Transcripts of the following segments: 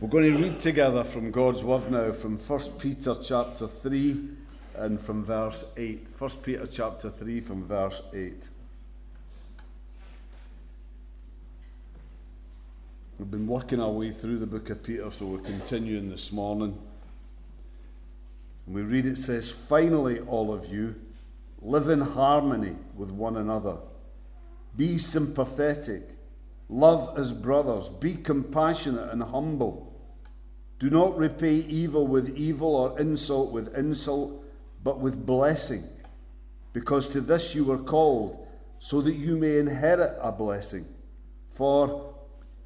We're going to read together from God's Word now from 1 Peter chapter 3 and from verse 8. 1 Peter chapter 3 from verse 8. We've been working our way through the book of Peter, so we're continuing this morning. And we read it says, Finally, all of you, live in harmony with one another. Be sympathetic. Love as brothers. Be compassionate and humble. Do not repay evil with evil or insult with insult, but with blessing, because to this you were called, so that you may inherit a blessing. For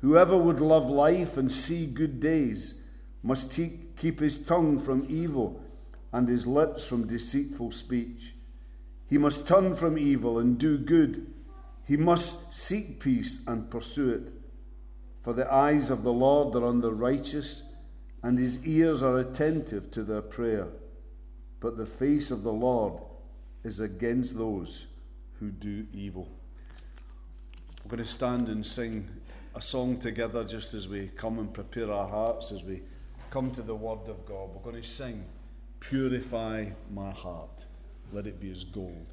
whoever would love life and see good days must te- keep his tongue from evil and his lips from deceitful speech. He must turn from evil and do good. He must seek peace and pursue it. For the eyes of the Lord are on the righteous and his ears are attentive to their prayer. But the face of the Lord is against those who do evil. We're going to stand and sing a song together just as we come and prepare our hearts as we come to the Word of God. We're going to sing, Purify My Heart, let it be as gold.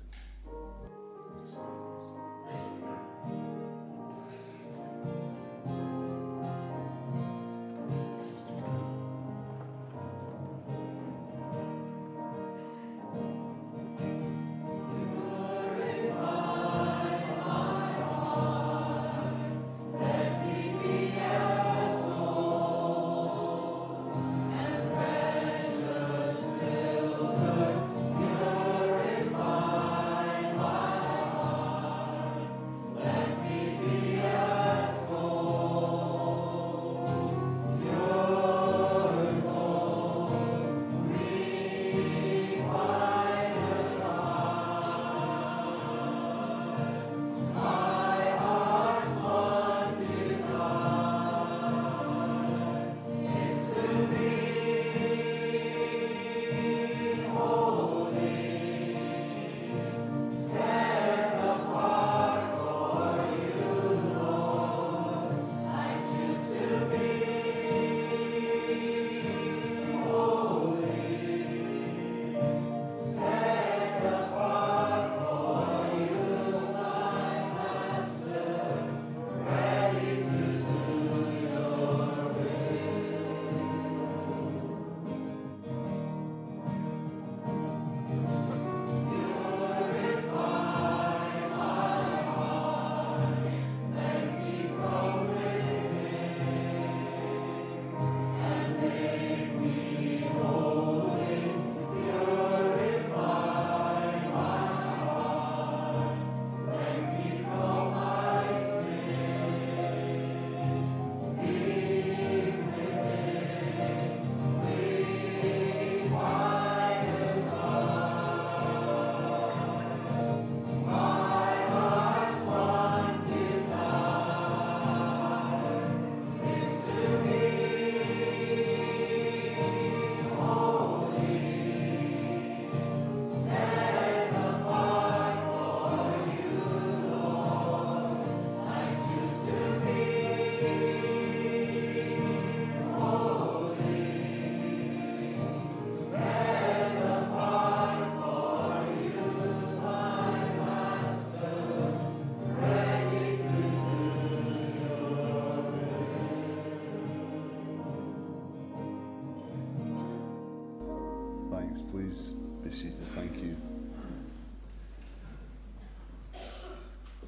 Please be seated. Thank you.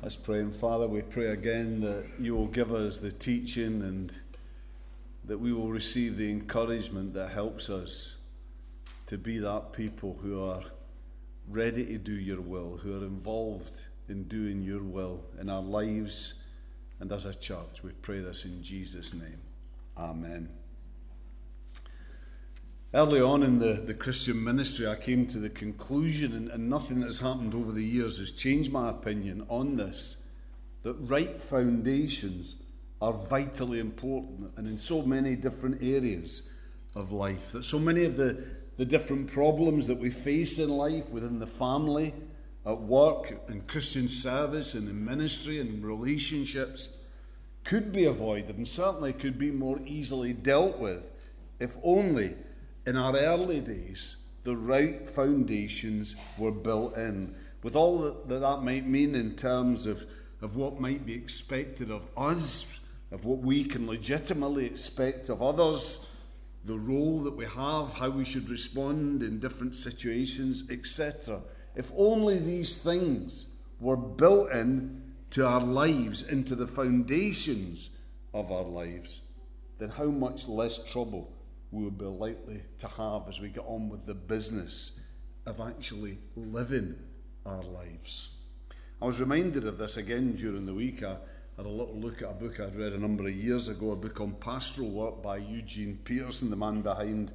Let's pray. And Father, we pray again that you will give us the teaching and that we will receive the encouragement that helps us to be that people who are ready to do your will, who are involved in doing your will in our lives and as a church. We pray this in Jesus' name. Amen. Early on in the, the Christian ministry, I came to the conclusion, and, and nothing that has happened over the years has changed my opinion on this, that right foundations are vitally important and in so many different areas of life. That so many of the, the different problems that we face in life within the family, at work, in Christian service, and in ministry, and relationships, could be avoided and certainly could be more easily dealt with if only in our early days the right foundations were built in, with all that that, might mean in terms of, of what might be expected of us, of what we can legitimately expect of others, the role that we have, how we should respond in different situations, etc. If only these things were built in to our lives, into the foundations of our lives, then how much less trouble we would be likely to have as we get on with the business of actually living our lives. I was reminded of this again during the week. I had a little look at a book I'd read a number of years ago, a book on pastoral work by Eugene Peterson, the man behind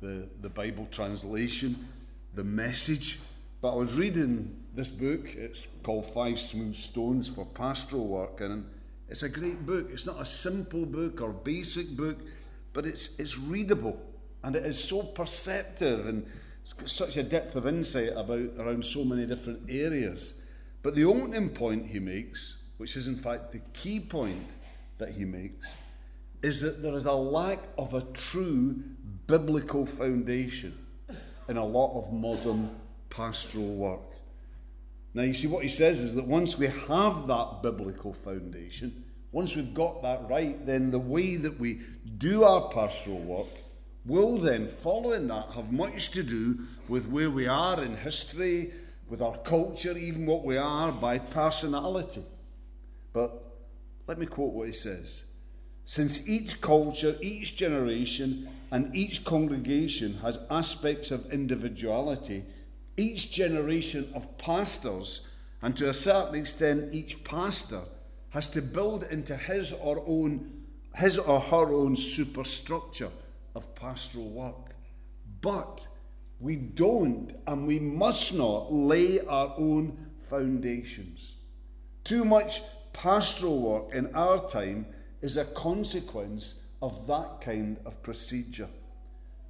the, the Bible translation, The Message. But I was reading this book, it's called Five Smooth Stones for Pastoral Work, and it's a great book. It's not a simple book or basic book but it's, it's readable and it is so perceptive and it's got such a depth of insight about around so many different areas. But the opening point he makes, which is in fact the key point that he makes, is that there is a lack of a true biblical foundation in a lot of modern pastoral work. Now, you see, what he says is that once we have that biblical foundation, once we've got that right, then the way that we do our pastoral work will then, following that, have much to do with where we are in history, with our culture, even what we are by personality. But let me quote what he says. Since each culture, each generation, and each congregation has aspects of individuality, each generation of pastors, and to a certain extent, each pastor, has to build into his or own his or her own superstructure of pastoral work. But we don't and we must not lay our own foundations. Too much pastoral work in our time is a consequence of that kind of procedure.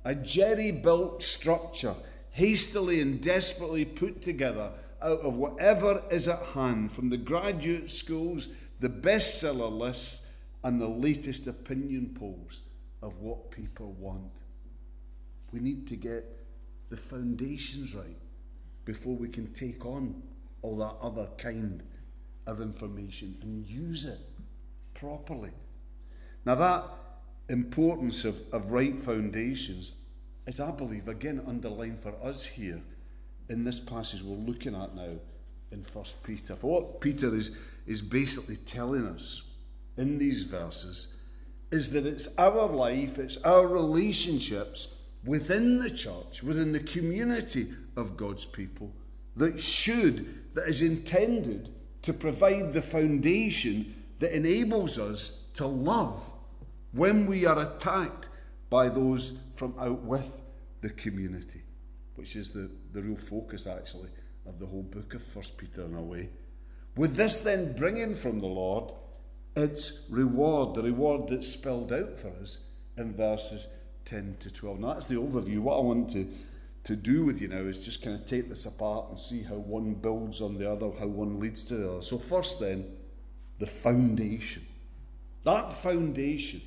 A jerry built structure, hastily and desperately put together out of whatever is at hand, from the graduate schools the bestseller lists, and the latest opinion polls of what people want. We need to get the foundations right before we can take on all that other kind of information and use it properly. Now, that importance of, of right foundations is, I believe, again underlined for us here in this passage we're looking at now in First Peter. For what Peter is is basically telling us in these verses is that it's our life, it's our relationships within the church, within the community of God's people, that should, that is intended to provide the foundation that enables us to love when we are attacked by those from out with the community, which is the, the real focus actually of the whole book of First Peter in a way. With this then bringing from the Lord its reward, the reward that's spelled out for us in verses 10 to 12. Now, that's the overview. What I want to, to do with you now is just kind of take this apart and see how one builds on the other, how one leads to the other. So, first, then, the foundation. That foundation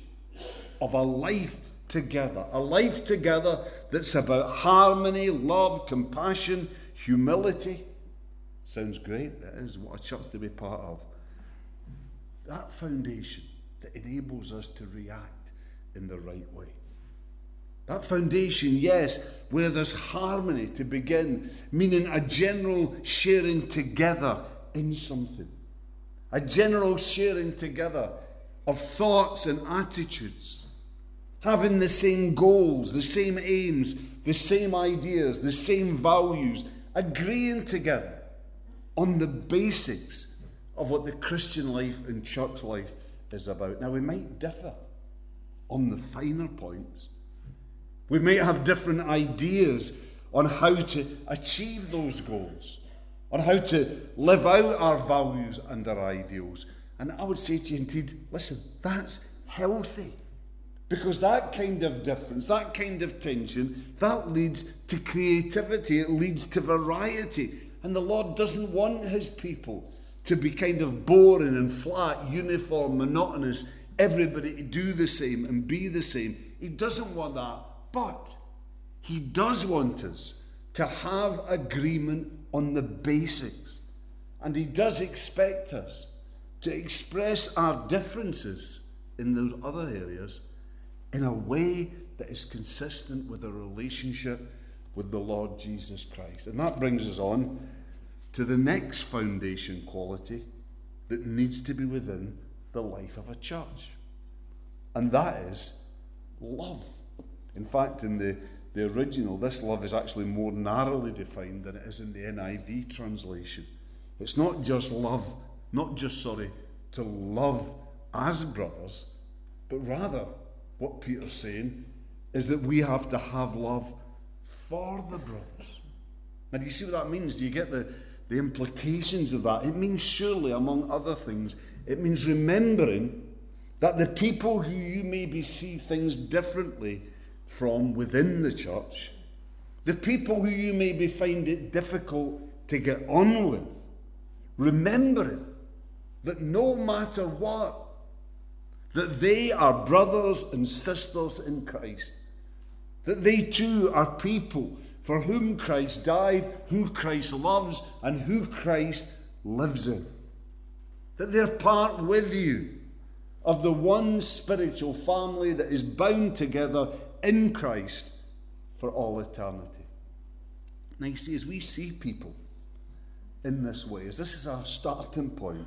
of a life together, a life together that's about harmony, love, compassion, humility Sounds great. That is what a church to be part of. That foundation that enables us to react in the right way. That foundation, yes, where there's harmony to begin, meaning a general sharing together in something, a general sharing together of thoughts and attitudes, having the same goals, the same aims, the same ideas, the same values, agreeing together on the basics of what the Christian life and church life is about. Now, we might differ on the finer points. We might have different ideas on how to achieve those goals, on how to live out our values and our ideals. And I would say to you, indeed, listen, that's healthy. Because that kind of difference, that kind of tension, that leads to creativity, it leads to variety, and the Lord doesn't want his people to be kind of boring and flat, uniform, monotonous, everybody to do the same and be the same. He doesn't want that, but he does want us to have agreement on the basics. And he does expect us to express our differences in those other areas in a way that is consistent with a relationship with the Lord Jesus Christ. And that brings us on to the next foundation quality that needs to be within the life of a church. And that is love. In fact, in the, the original, this love is actually more narrowly defined than it is in the NIV translation. It's not just love, not just, sorry, to love as brothers, but rather what Peter's saying is that we have to have love for the brothers. Now, do you see what that means? Do you get the, the implications of that? It means, surely, among other things, it means remembering that the people who you maybe see things differently from within the church, the people who you maybe find it difficult to get on with, remembering that no matter what, that they are brothers and sisters in Christ, that they too are people for whom Christ died, who Christ loves, and who Christ lives in. That they're part with you of the one spiritual family that is bound together in Christ for all eternity. Now, you see, as we see people in this way, as this is our starting point,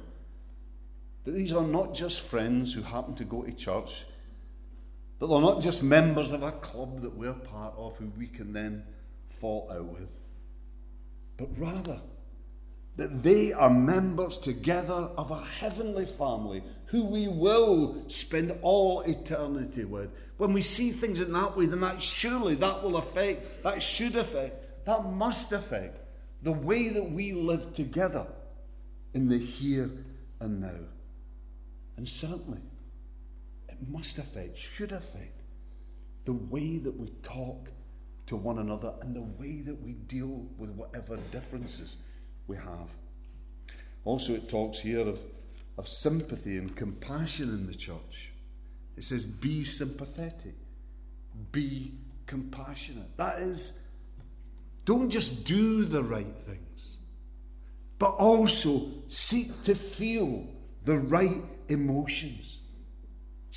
that these are not just friends who happen to go to church, that they're not just members of a club that we're part of who we can then fall out with, but rather that they are members together of a heavenly family who we will spend all eternity with. When we see things in that way, then that surely that will affect, that should affect, that must affect the way that we live together in the here and now. And certainly, it must affect, should affect, the way that we talk to one another and the way that we deal with whatever differences we have. Also, it talks here of, of sympathy and compassion in the church. It says, be sympathetic, be compassionate. That is, don't just do the right things, but also seek to feel the right emotions.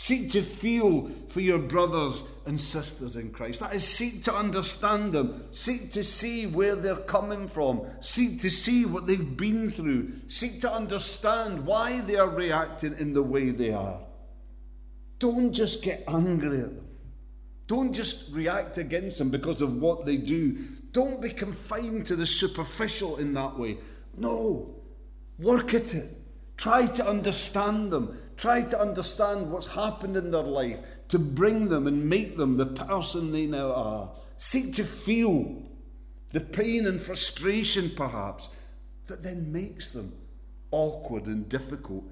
Seek to feel for your brothers and sisters in Christ. That is, seek to understand them. Seek to see where they're coming from. Seek to see what they've been through. Seek to understand why they are reacting in the way they are. Don't just get angry at them. Don't just react against them because of what they do. Don't be confined to the superficial in that way. No. Work at it. Try to understand them. Try to understand what's happened in their life to bring them and make them the person they now are. Seek to feel the pain and frustration, perhaps, that then makes them awkward and difficult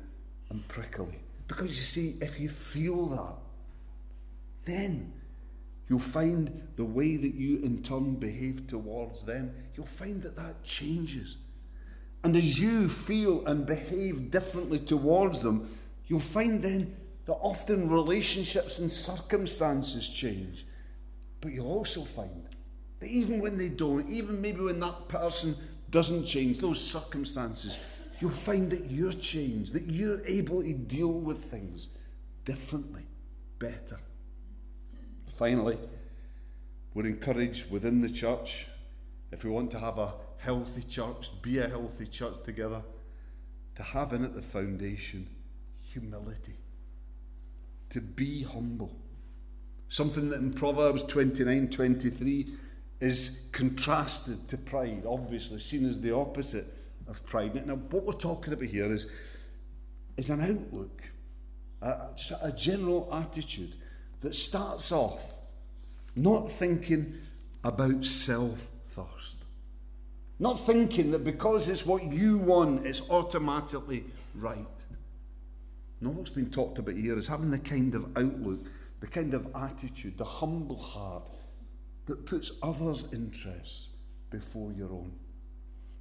and prickly. Because you see, if you feel that, then you'll find the way that you in turn behave towards them, you'll find that that changes. And as you feel and behave differently towards them, you'll find then that often relationships and circumstances change. But you'll also find that even when they don't, even maybe when that person doesn't change, those circumstances, you'll find that you're changed, that you're able to deal with things differently, better. Finally, we're encouraged within the church, if we want to have a healthy church, be a healthy church together, to have in it the foundation humility, to be humble. Something that in Proverbs 29 23 is contrasted to pride, obviously, seen as the opposite of pride. Now, what we're talking about here is, is an outlook, a, a general attitude that starts off not thinking about self thirst not thinking that because it's what you want, it's automatically right. No, what's been talked about here is having the kind of outlook, the kind of attitude, the humble heart that puts others' interests before your own.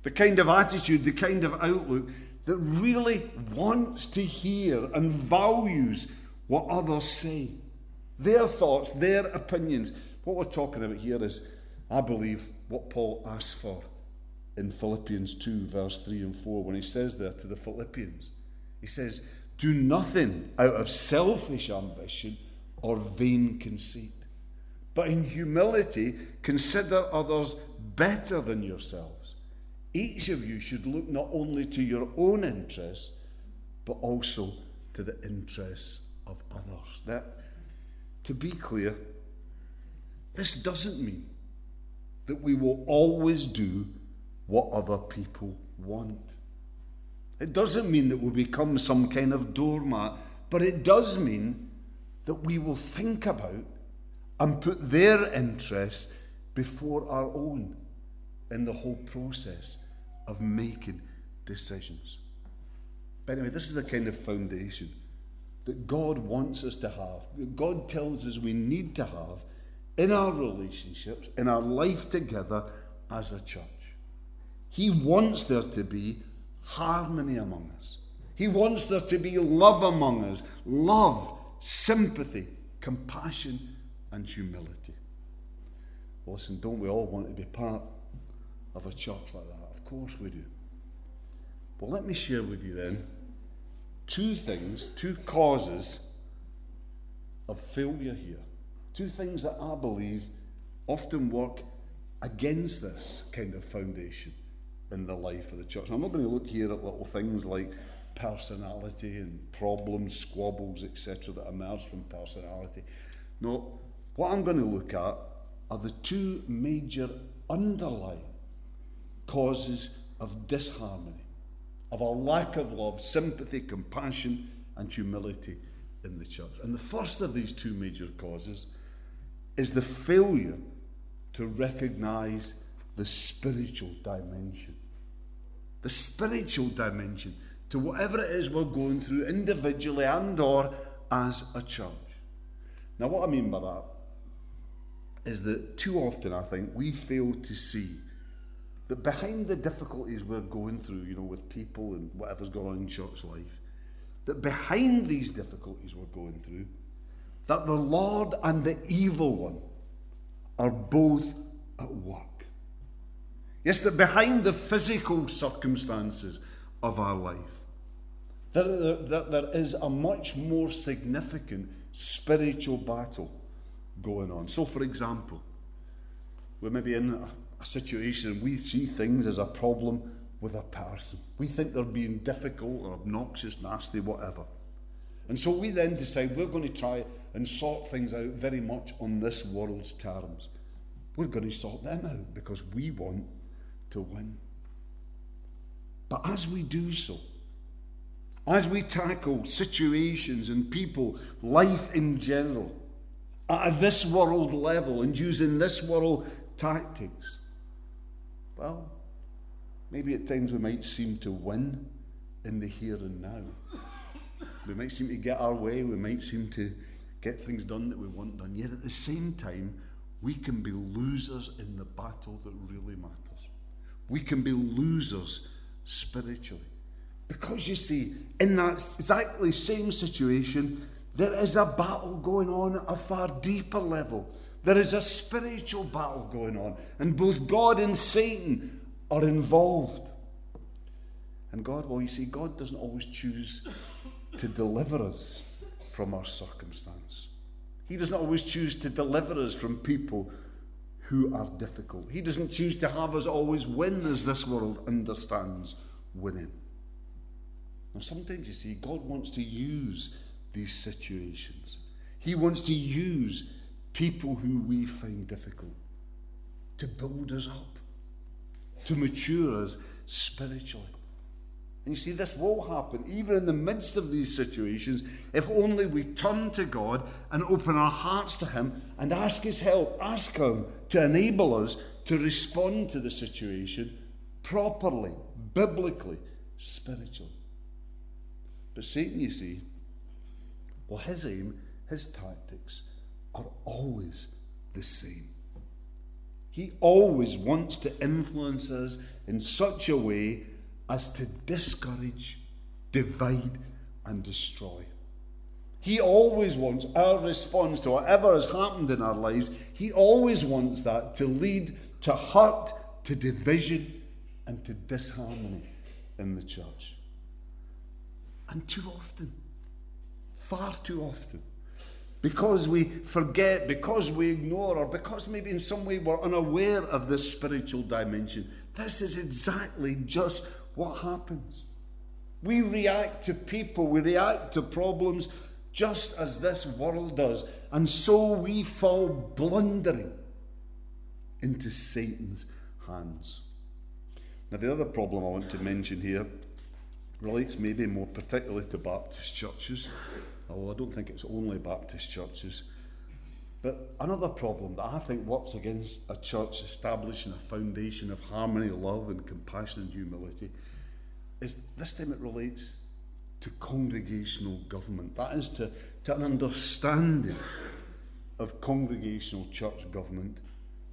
the kind of attitude, the kind of outlook that really wants to hear and values what others say, their thoughts, their opinions. What we're talking about here is, I believe, what Paul asks for in Philippians 2, verse 3 and 4, when he says there to the Philippians, he says, Do nothing out of selfish ambition or vain conceit, but in humility consider others better than yourselves. Each of you should look not only to your own interests, but also to the interests of others. Now, to be clear, this doesn't mean that we will always do what other people want. It doesn't mean that we'll become some kind of doormat, but it does mean that we will think about and put their interests before our own in the whole process of making decisions. But anyway, this is the kind of foundation that God wants us to have, that God tells us we need to have in our relationships, in our life together as a church. He wants there to be harmony among us. He wants there to be love among us love, sympathy, compassion, and humility. Listen, don't we all want to be part of a church like that? Of course we do. Well, let me share with you then two things, two causes of failure here. Two things that I believe often work against this kind of foundation in the life of the church. I'm not going to look here at little things like personality and problems, squabbles, etc., that emerge from personality. No, what I'm going to look at are the two major underlying causes of disharmony, of a lack of love, sympathy, compassion, and humility in the church. And the first of these two major causes is the failure to recognize the spiritual dimension. The spiritual dimension to whatever it is we're going through individually and or as a church. Now what I mean by that is that too often I think we fail to see that behind the difficulties we're going through, you know, with people and whatever's going on in church life, that behind these difficulties we're going through, that the Lord and the evil one are both at work. Yes, that behind the physical circumstances of our life, that, there is a much more significant spiritual battle going on. So, for example, we're maybe in a, a situation and we see things as a problem with a person. We think they're being difficult or obnoxious, nasty, whatever. And so we then decide we're going to try and sort things out very much on this world's terms. We're going to sort them out because we want to win. But as we do so, as we tackle situations and people, life in general, at this world level and using this world tactics, well, maybe at times we might seem to win in the here and now. We might seem to get our way, we might seem to get things done that we want done, yet at the same time, we can be losers in the battle that really matters. We can be losers spiritually. Because you see, in that exactly same situation, there is a battle going on at a far deeper level. There is a spiritual battle going on, and both God and Satan are involved. And God, well, you see, God doesn't always choose to deliver us from our circumstance. He doesn't always choose to deliver us from people who are difficult. He doesn't choose to have us always win as this world understands winning. Now, sometimes you see, God wants to use these situations. He wants to use people who we find difficult to build us up, to mature us spiritually. And you see, this will happen even in the midst of these situations if only we turn to God and open our hearts to Him and ask His help, ask Him to enable us to respond to the situation properly, biblically, spiritually. But Satan, you see, well, his aim, his tactics are always the same. He always wants to influence us in such a way as to discourage, divide, and destroy. He always wants our response to whatever has happened in our lives, he always wants that to lead to hurt, to division, and to disharmony in the church. And too often, far too often, because we forget, because we ignore, or because maybe in some way we're unaware of this spiritual dimension, this is exactly just what happens. We react to people, we react to problems just as this world does, and so we fall blundering into Satan's hands. Now, the other problem I want to mention here relates maybe more particularly to Baptist churches, although I don't think it's only Baptist churches. But another problem that I think works against a church establishing a foundation of harmony, love, and compassion and humility is this time it relates to congregational government. That is to, to an understanding of congregational church government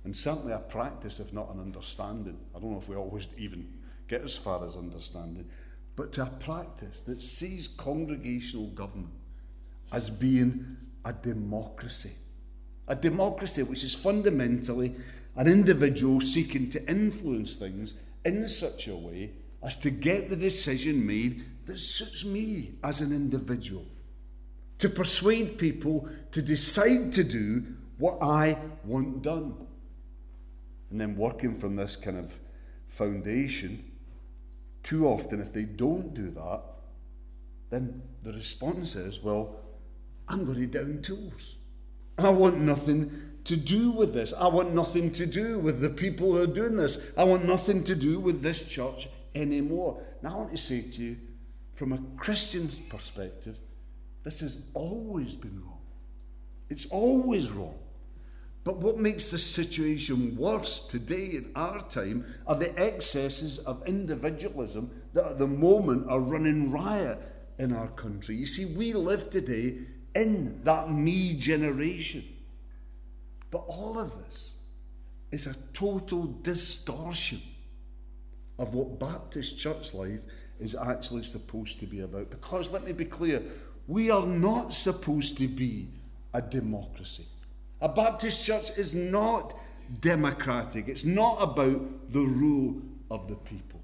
and certainly a practice, if not an understanding. I don't know if we always even get as far as understanding, but to a practice that sees congregational government as being a democracy. A democracy which is fundamentally an individual seeking to influence things in such a way as to get the decision made that suits me as an individual. To persuade people to decide to do what I want done. And then working from this kind of foundation, too often, if they don't do that, then the response is, well, I'm going to down tools. I want nothing to do with this. I want nothing to do with the people who are doing this. I want nothing to do with this church anymore. Now, I want to say to you, from a Christian perspective, this has always been wrong. It's always wrong. But what makes the situation worse today in our time are the excesses of individualism that at the moment are running riot in our country. You see, we live today in that me generation. But all of this is a total distortion of what Baptist church life is actually supposed to be about. Because let me be clear, we are not supposed to be a democracy. A Baptist church is not democratic, it's not about the rule of the people.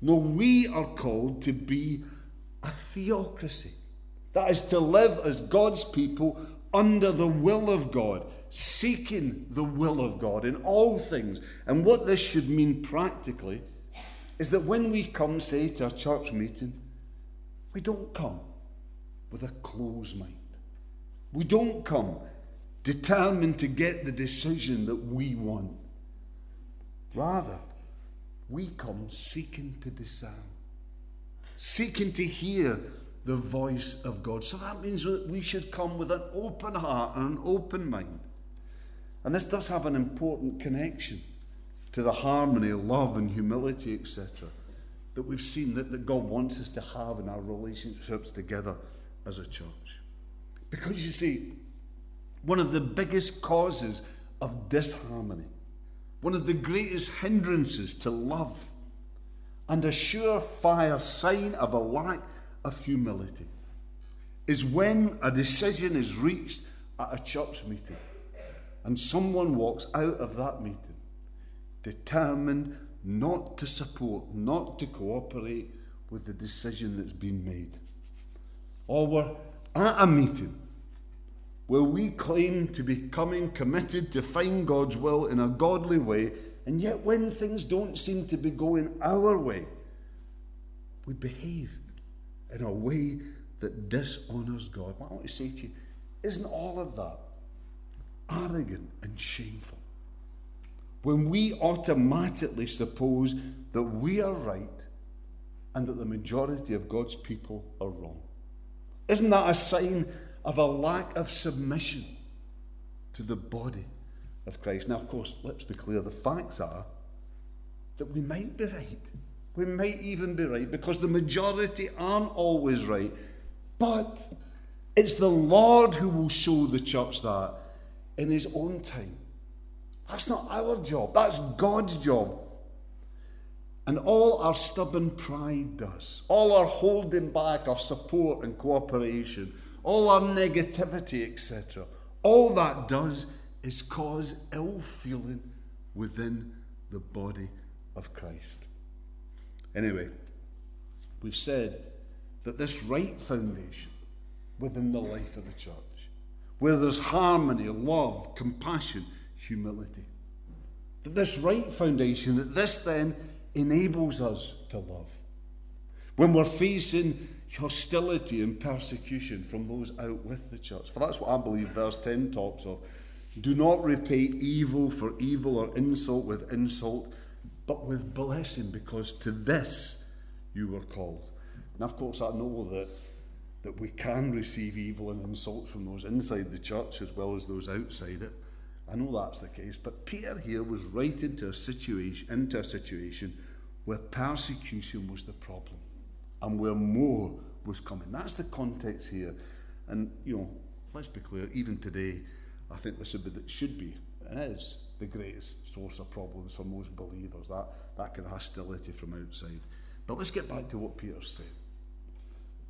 No, we are called to be a theocracy. That is to live as God's people under the will of God, seeking the will of God in all things. And what this should mean practically is that when we come, say, to a church meeting, we don't come with a closed mind. We don't come determined to get the decision that we want. Rather, we come seeking to discern, seeking to hear the voice of God. So that means that we should come with an open heart and an open mind. And this does have an important connection to the harmony, love, and humility, etc., that we've seen that, that God wants us to have in our relationships together as a church. Because you see, one of the biggest causes of disharmony, one of the greatest hindrances to love, and a surefire sign of a lack of humility is when a decision is reached at a church meeting and someone walks out of that meeting determined not to support, not to cooperate with the decision that's been made. Or we're at a meeting where we claim to be coming committed to find God's will in a godly way, and yet when things don't seem to be going our way, we behave in a way that dishonours God. What I want to say to you, isn't all of that arrogant and shameful? When we automatically suppose that we are right and that the majority of God's people are wrong. Isn't that a sign of a lack of submission to the body of Christ. Now, of course, let's be clear the facts are that we might be right. We might even be right because the majority aren't always right. But it's the Lord who will show the church that in His own time. That's not our job, that's God's job. And all our stubborn pride does, all our holding back, our support and cooperation, all our negativity, etc., all that does is cause ill feeling within the body of Christ. Anyway, we've said that this right foundation within the life of the church, where there's harmony, love, compassion, humility, that this right foundation, that this then enables us to love. When we're facing hostility and persecution from those out with the church. For that's what I believe verse 10 talks of. Do not repay evil for evil or insult with insult, but with blessing, because to this you were called. And of course, I know that, that we can receive evil and insults from those inside the church as well as those outside it. I know that's the case, but Peter here was right into a situation, into a situation where persecution was the problem and where more was coming. That's the context here. And, you know, let's be clear, even today, I think this be, should be and is the greatest source of problems for most believers, that, that kind of hostility from outside. But let's get back to what Peter said.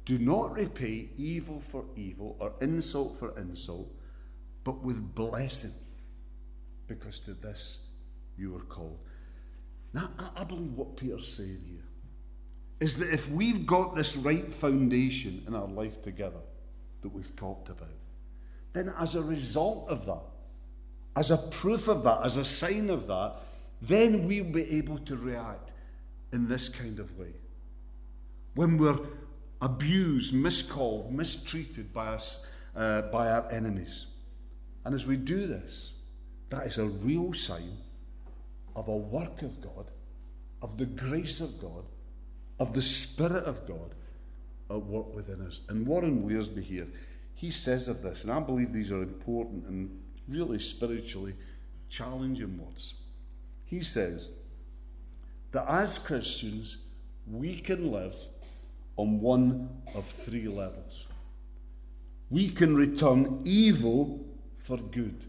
Do not repay evil for evil or insult for insult, but with blessing, because to this you were called. Now, I, believe what Peter's saying here is that if we've got this right foundation in our life together that we've talked about, then as a result of that, as a proof of that, as a sign of that, then we'll be able to react in this kind of way. When we're abused, miscalled, mistreated by us, uh, by our enemies. And as we do this, that is a real sign of a work of God, of the grace of God, of the Spirit of God at work within us. And Warren Wiersbe here, he says of this, and I believe these are important and really spiritually challenging words. He says that as Christians, we can live on one of three levels. We can return evil for good,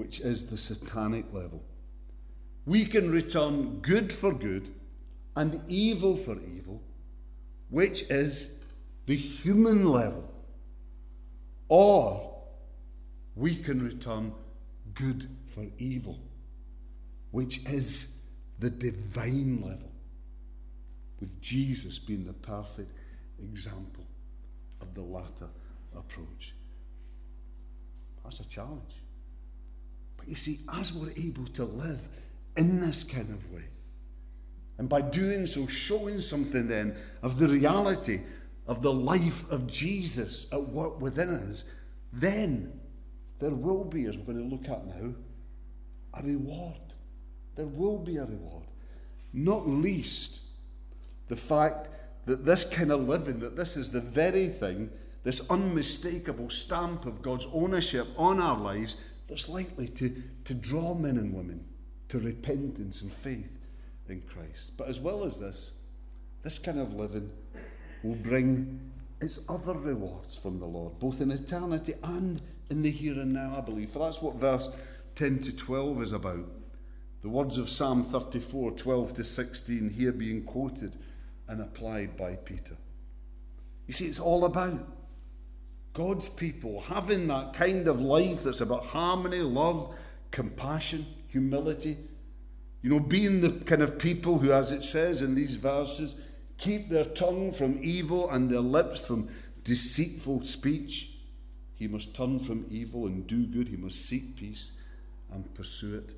which is the satanic level. We can return good for good and evil for evil, which is the human level. Or we can return good for evil, which is the divine level, with Jesus being the perfect example of the latter approach. That's a challenge. But you see, as we're able to live in this kind of way, and by doing so, showing something then of the reality of the life of Jesus at work within us, then there will be, as we're going to look at now, a reward. There will be a reward. Not least the fact that this kind of living, that this is the very thing, this unmistakable stamp of God's ownership on our lives, that's likely to, to draw men and women to repentance and faith in Christ. But as well as this, this kind of living will bring its other rewards from the Lord, both in eternity and in the here and now, I believe. For that's what verse 10 to 12 is about. The words of Psalm 34, 12 to 16, here being quoted and applied by Peter. You see, it's all about God's people having that kind of life that's about harmony, love, compassion, humility, you know, being the kind of people who, as it says in these verses, keep their tongue from evil and their lips from deceitful speech. He must turn from evil and do good. He must seek peace and pursue it.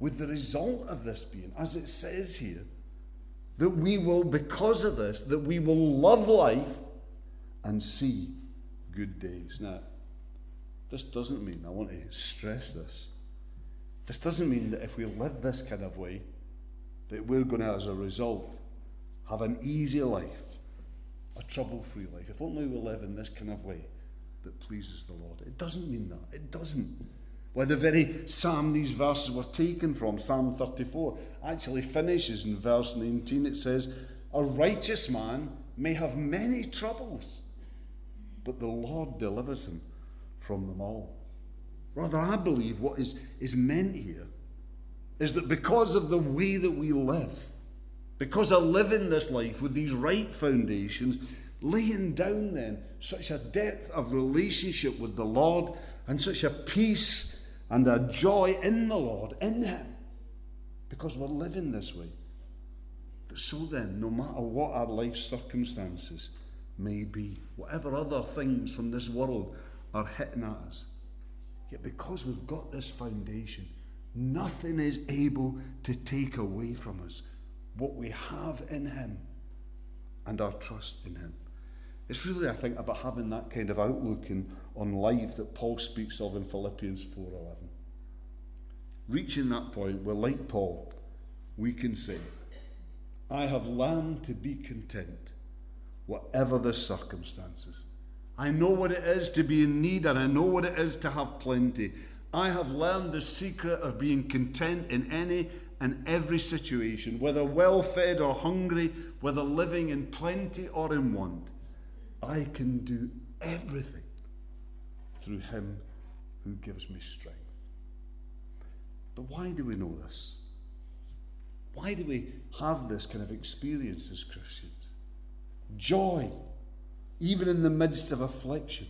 With the result of this being, as it says here, that we will, because of this, that we will love life and see good days. Now, this doesn't mean, I want to stress this, this doesn't mean that if we live this kind of way, that we're going to, as a result, have an easy life, a trouble free life. If only we live in this kind of way that pleases the Lord. It doesn't mean that. It doesn't. Why the very psalm these verses were taken from, Psalm 34, actually finishes in verse 19. It says, A righteous man may have many troubles, but the Lord delivers him from them all. Rather, I believe what is, is meant here is that because of the way that we live, because I live in this life with these right foundations, laying down then such a depth of relationship with the Lord and such a peace and a joy in the Lord, in Him, because we're living this way. So then, no matter what our life circumstances may be, whatever other things from this world are hitting at us, yet because we've got this foundation, nothing is able to take away from us what we have in Him and our trust in Him. It's really, I think, about having that kind of outlook in, on life that Paul speaks of in Philippians 4.11. Reaching that point where, like Paul, we can say, I have learned to be content, whatever the circumstances. I know what it is to be in need, and I know what it is to have plenty. I have learned the secret of being content in any and every situation, whether well fed or hungry, whether living in plenty or in want. I can do everything through Him who gives me strength. But why do we know this? Why do we have this kind of experience as Christians? Joy, even in the midst of affliction,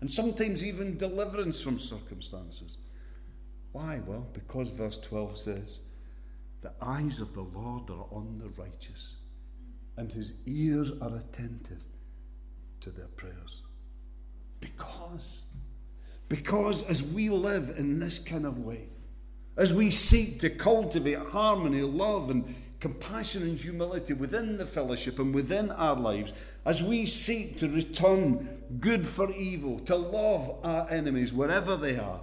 and sometimes even deliverance from circumstances. Why? Well, because verse 12 says, The eyes of the Lord are on the righteous, and his ears are attentive to their prayers. Because, because as we live in this kind of way, as we seek to cultivate harmony, love, and compassion and humility within the fellowship and within our lives, as we seek to return good for evil, to love our enemies wherever they are,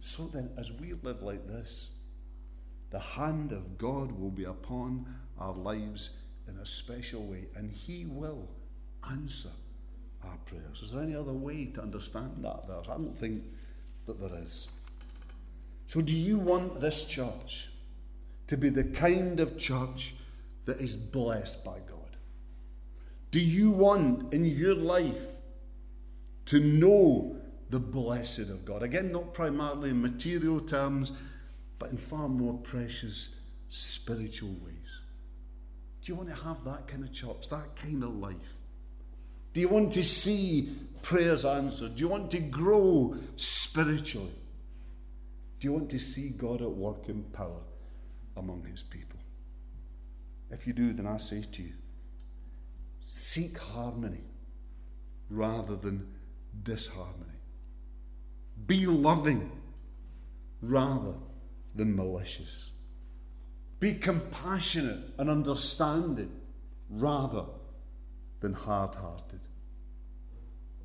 so then as we live like this, the hand of God will be upon our lives in a special way, and He will answer our prayers. Is there any other way to understand that verse? I don't think that there is. So, do you want this church to be the kind of church that is blessed by God? Do you want in your life to know the blessed of God? Again, not primarily in material terms, but in far more precious spiritual ways. Do you want to have that kind of church, that kind of life? Do you want to see prayers answered? Do you want to grow spiritually? Do you want to see God at work in power among his people? If you do, then I say to you, seek harmony rather than disharmony. Be loving rather than malicious. Be compassionate and understanding rather than hard hearted.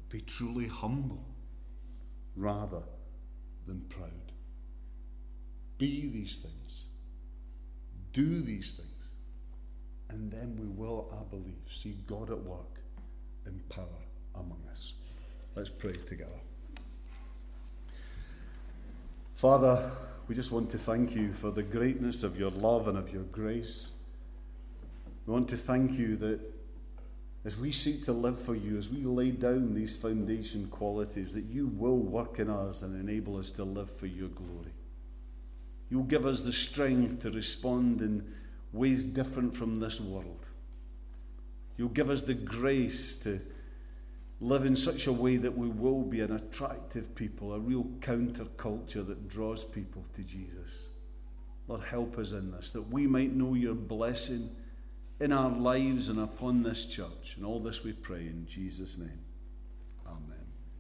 Be truly humble rather than proud. Be these things, do these things, and then we will, I believe, see God at work in power among us. Let's pray together. Father, we just want to thank you for the greatness of your love and of your grace. We want to thank you that as we seek to live for you, as we lay down these foundation qualities, that you will work in us and enable us to live for your glory. You'll give us the strength to respond in ways different from this world. You'll give us the grace to live in such a way that we will be an attractive people, a real counterculture that draws people to Jesus. Lord, help us in this, that we might know your blessing in our lives and upon this church. And all this we pray in Jesus' name.